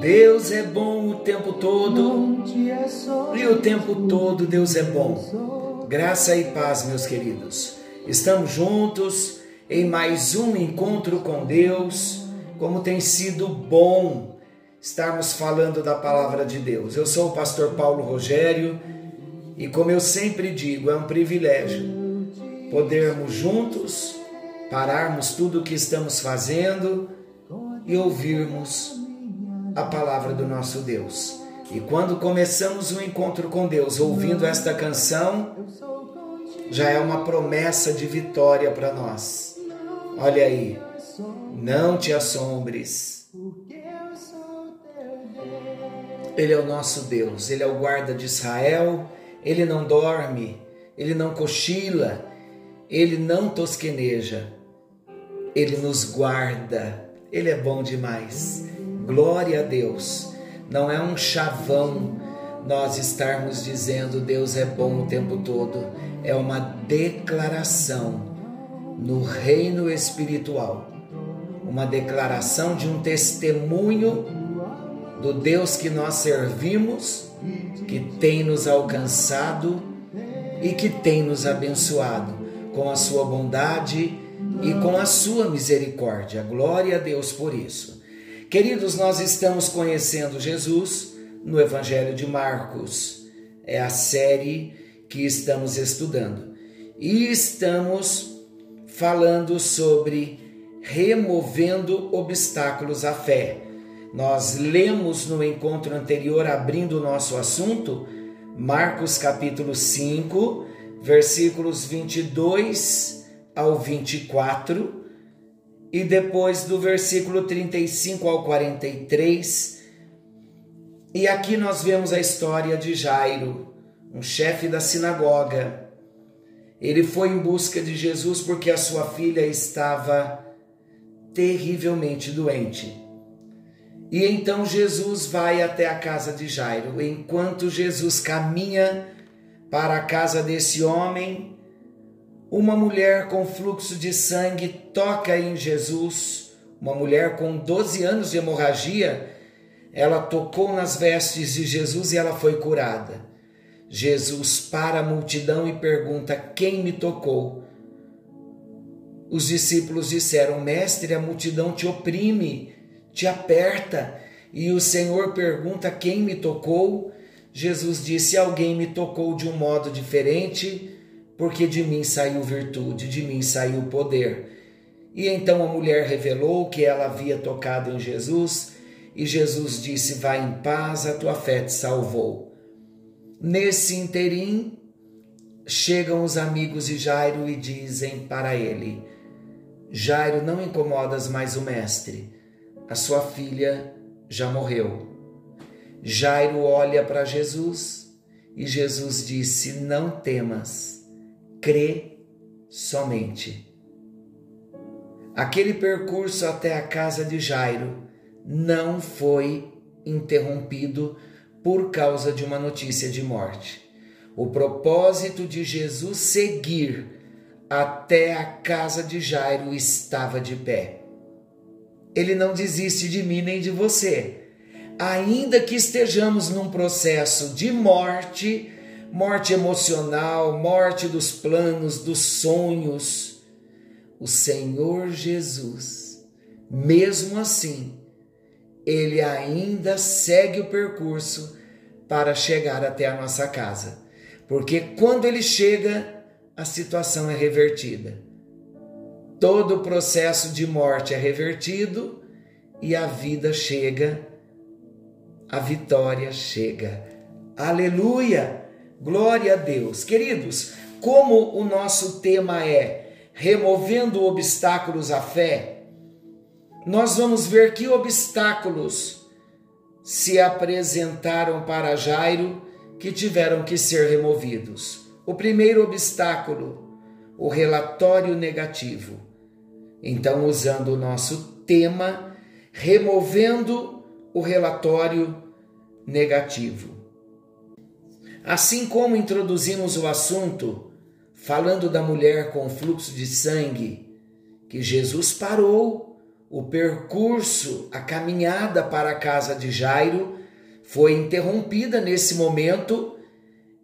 Deus é bom o tempo todo é e o tempo todo Deus é bom. Graça e paz, meus queridos. Estamos juntos em mais um encontro com Deus. Como tem sido bom estarmos falando da palavra de Deus. Eu sou o pastor Paulo Rogério e, como eu sempre digo, é um privilégio podermos juntos pararmos tudo o que estamos fazendo e ouvirmos a palavra do nosso Deus. E quando começamos o encontro com Deus, ouvindo esta canção, já é uma promessa de vitória para nós. Olha aí, não te assombres. Ele é o nosso Deus, ele é o guarda de Israel, ele não dorme, ele não cochila, ele não tosqueneja, ele nos guarda, ele é bom demais. Glória a Deus. Não é um chavão nós estarmos dizendo Deus é bom o tempo todo. É uma declaração no reino espiritual. Uma declaração de um testemunho do Deus que nós servimos, que tem nos alcançado e que tem nos abençoado com a sua bondade e com a sua misericórdia. Glória a Deus por isso. Queridos, nós estamos conhecendo Jesus no Evangelho de Marcos. É a série que estamos estudando. E estamos falando sobre removendo obstáculos à fé. Nós lemos no encontro anterior, abrindo o nosso assunto, Marcos capítulo 5, versículos 22 ao 24 e depois do versículo 35 ao 43. E aqui nós vemos a história de Jairo, um chefe da sinagoga. Ele foi em busca de Jesus porque a sua filha estava terrivelmente doente. E então Jesus vai até a casa de Jairo. Enquanto Jesus caminha para a casa desse homem, uma mulher com fluxo de sangue toca em Jesus, uma mulher com 12 anos de hemorragia, ela tocou nas vestes de Jesus e ela foi curada. Jesus para a multidão e pergunta: Quem me tocou? Os discípulos disseram: Mestre, a multidão te oprime, te aperta. E o Senhor pergunta: Quem me tocou? Jesus disse: Alguém me tocou de um modo diferente porque de mim saiu virtude, de mim saiu poder. E então a mulher revelou que ela havia tocado em Jesus, e Jesus disse: Vai em paz, a tua fé te salvou. Nesse interim, chegam os amigos de Jairo e dizem para ele: Jairo, não incomodas mais o mestre, a sua filha já morreu. Jairo olha para Jesus e Jesus disse: Não temas crê somente. Aquele percurso até a casa de Jairo não foi interrompido por causa de uma notícia de morte. O propósito de Jesus seguir até a casa de Jairo estava de pé. Ele não desiste de mim nem de você. Ainda que estejamos num processo de morte, morte emocional, morte dos planos, dos sonhos. O Senhor Jesus, mesmo assim, ele ainda segue o percurso para chegar até a nossa casa. Porque quando ele chega, a situação é revertida. Todo o processo de morte é revertido e a vida chega, a vitória chega. Aleluia! Glória a Deus. Queridos, como o nosso tema é removendo obstáculos à fé, nós vamos ver que obstáculos se apresentaram para Jairo que tiveram que ser removidos. O primeiro obstáculo, o relatório negativo. Então, usando o nosso tema, removendo o relatório negativo. Assim como introduzimos o assunto falando da mulher com fluxo de sangue, que Jesus parou o percurso, a caminhada para a casa de Jairo foi interrompida nesse momento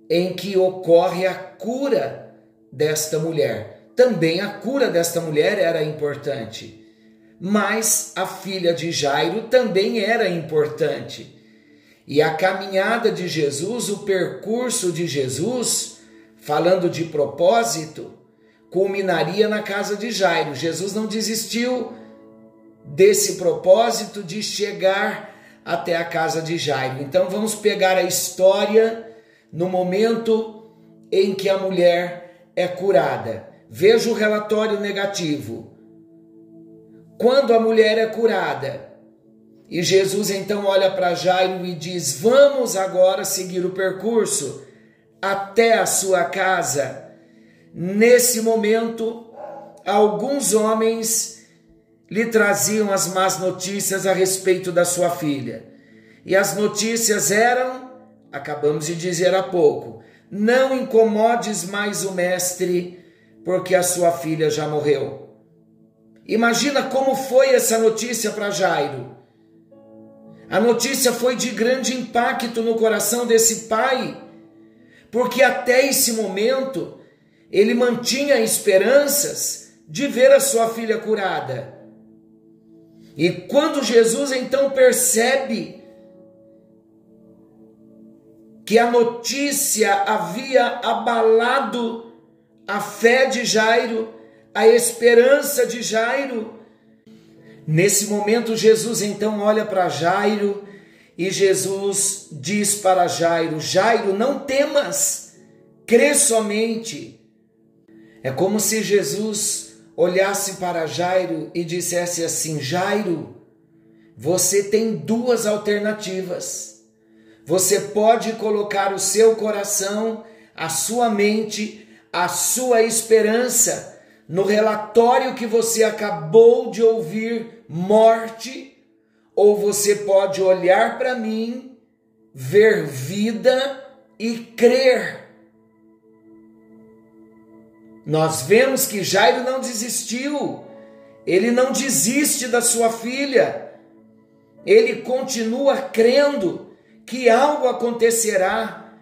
em que ocorre a cura desta mulher. Também a cura desta mulher era importante, mas a filha de Jairo também era importante. E a caminhada de Jesus, o percurso de Jesus, falando de propósito, culminaria na casa de Jairo. Jesus não desistiu desse propósito de chegar até a casa de Jairo. Então vamos pegar a história no momento em que a mulher é curada. Veja o relatório negativo. Quando a mulher é curada, e Jesus então olha para Jairo e diz: Vamos agora seguir o percurso até a sua casa. Nesse momento, alguns homens lhe traziam as más notícias a respeito da sua filha. E as notícias eram, acabamos de dizer há pouco, não incomodes mais o mestre, porque a sua filha já morreu. Imagina como foi essa notícia para Jairo. A notícia foi de grande impacto no coração desse pai porque até esse momento ele mantinha esperanças de ver a sua filha curada. E quando Jesus então percebe que a notícia havia abalado a fé de Jairo, a esperança de Jairo, nesse momento Jesus então olha para Jairo e Jesus diz para Jairo: Jairo, não temas, crê somente. É como se Jesus olhasse para Jairo e dissesse assim: Jairo, você tem duas alternativas. Você pode colocar o seu coração, a sua mente, a sua esperança no relatório que você acabou de ouvir, morte ou você pode olhar para mim, ver vida e crer. Nós vemos que Jairo não desistiu, ele não desiste da sua filha, ele continua crendo que algo acontecerá.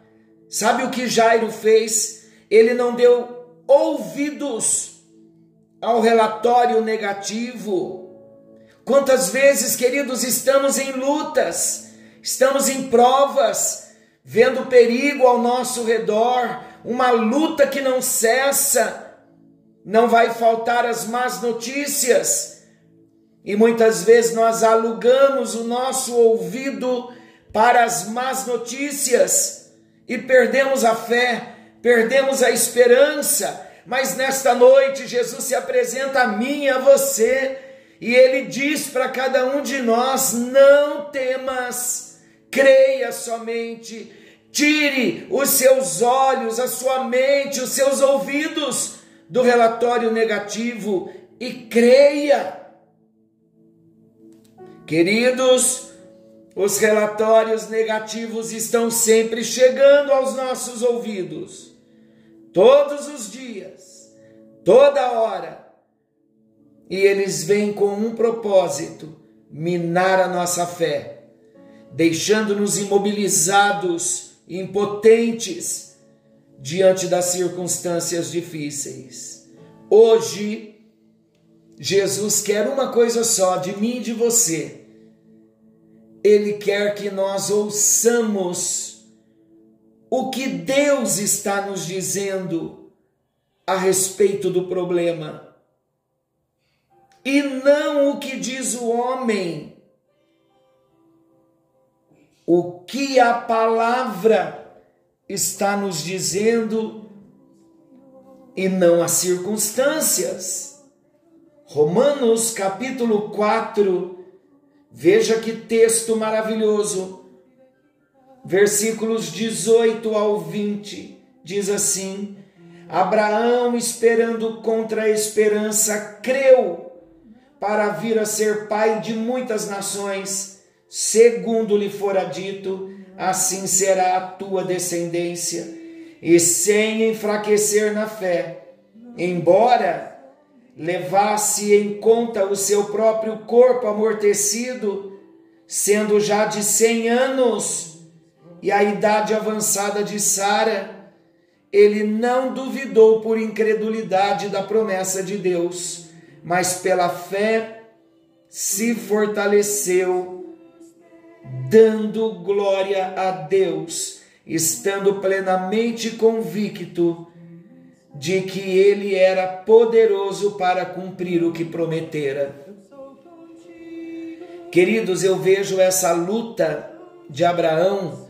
Sabe o que Jairo fez? Ele não deu ouvidos ao relatório negativo Quantas vezes, queridos, estamos em lutas, estamos em provas, vendo perigo ao nosso redor, uma luta que não cessa, não vai faltar as más notícias. E muitas vezes nós alugamos o nosso ouvido para as más notícias e perdemos a fé, perdemos a esperança. Mas nesta noite Jesus se apresenta a mim e a você e ele diz para cada um de nós: não temas, creia somente, tire os seus olhos, a sua mente, os seus ouvidos do relatório negativo e creia. Queridos, os relatórios negativos estão sempre chegando aos nossos ouvidos, todos os dias, toda hora e eles vêm com um propósito: minar a nossa fé, deixando-nos imobilizados, impotentes diante das circunstâncias difíceis. Hoje, Jesus quer uma coisa só de mim e de você. Ele quer que nós ouçamos o que Deus está nos dizendo a respeito do problema e não o que diz o homem. O que a palavra está nos dizendo e não as circunstâncias. Romanos capítulo 4, Veja que texto maravilhoso. Versículos 18 ao 20 diz assim: Abraão, esperando contra a esperança, creu para vir a ser pai de muitas nações, segundo lhe fora dito, assim será a tua descendência. E sem enfraquecer na fé, embora levasse em conta o seu próprio corpo amortecido, sendo já de cem anos, e a idade avançada de Sara, ele não duvidou por incredulidade da promessa de Deus, mas pela fé se fortaleceu, dando glória a Deus, estando plenamente convicto de que ele era poderoso para cumprir o que prometera. Queridos, eu vejo essa luta de Abraão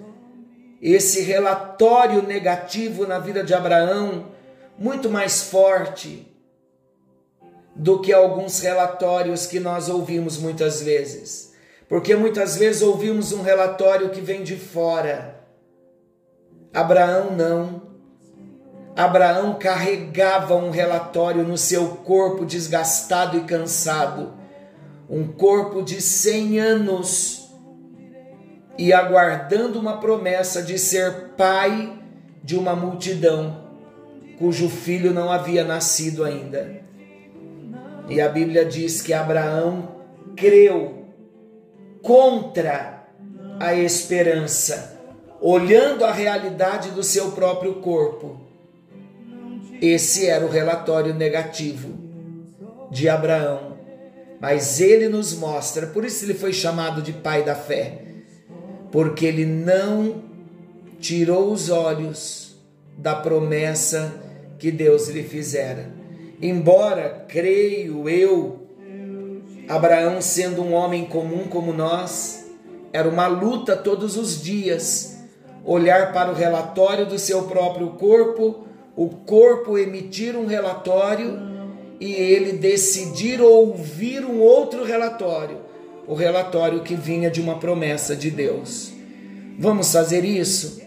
esse relatório negativo na vida de Abraão muito mais forte do que alguns relatórios que nós ouvimos muitas vezes. Porque muitas vezes ouvimos um relatório que vem de fora. Abraão não. Abraão carregava um relatório no seu corpo desgastado e cansado, um corpo de 100 anos e aguardando uma promessa de ser pai de uma multidão cujo filho não havia nascido ainda. E a Bíblia diz que Abraão creu contra a esperança, olhando a realidade do seu próprio corpo. Esse era o relatório negativo de Abraão. Mas ele nos mostra, por isso ele foi chamado de pai da fé porque ele não tirou os olhos da promessa que Deus lhe fizera. Embora, creio eu, Abraão sendo um homem comum como nós, era uma luta todos os dias olhar para o relatório do seu próprio corpo, o corpo emitir um relatório e ele decidir ouvir um outro relatório o relatório que vinha de uma promessa de Deus. Vamos fazer isso?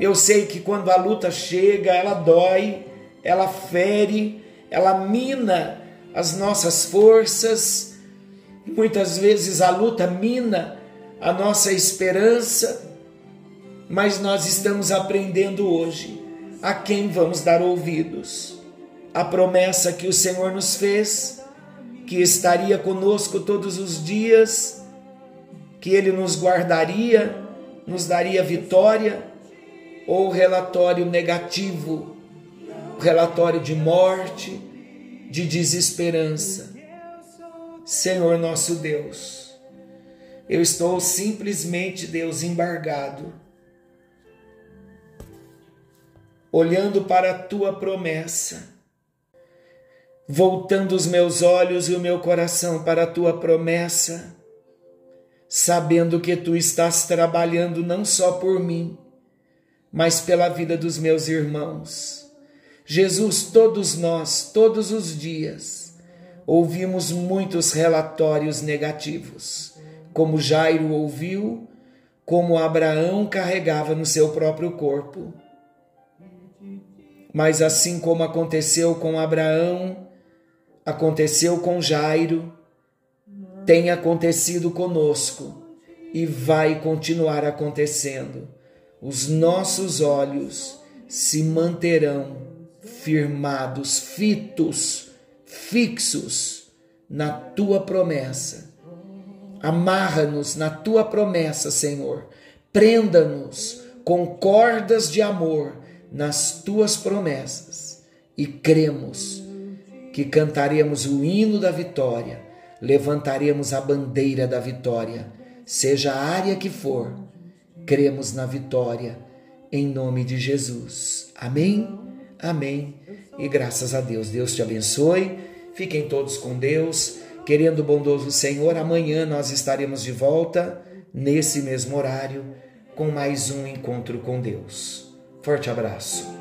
Eu sei que quando a luta chega, ela dói, ela fere, ela mina as nossas forças. Muitas vezes a luta mina a nossa esperança, mas nós estamos aprendendo hoje a quem vamos dar ouvidos. A promessa que o Senhor nos fez que estaria conosco todos os dias, que Ele nos guardaria, nos daria vitória, ou relatório negativo, relatório de morte, de desesperança. Senhor nosso Deus, eu estou simplesmente, Deus, embargado, olhando para a tua promessa voltando os meus olhos e o meu coração para a tua promessa, sabendo que tu estás trabalhando não só por mim, mas pela vida dos meus irmãos. Jesus, todos nós, todos os dias, ouvimos muitos relatórios negativos, como Jairo ouviu, como Abraão carregava no seu próprio corpo. Mas assim como aconteceu com Abraão, aconteceu com Jairo, tem acontecido conosco e vai continuar acontecendo. Os nossos olhos se manterão firmados, fitos, fixos na tua promessa. Amarra-nos na tua promessa, Senhor. Prenda-nos com cordas de amor nas tuas promessas e cremos que cantaremos o hino da vitória, levantaremos a bandeira da vitória, seja a área que for, cremos na vitória, em nome de Jesus. Amém? Amém. E graças a Deus. Deus te abençoe. Fiquem todos com Deus. Querendo o bondoso Senhor, amanhã nós estaremos de volta, nesse mesmo horário, com mais um encontro com Deus. Forte abraço.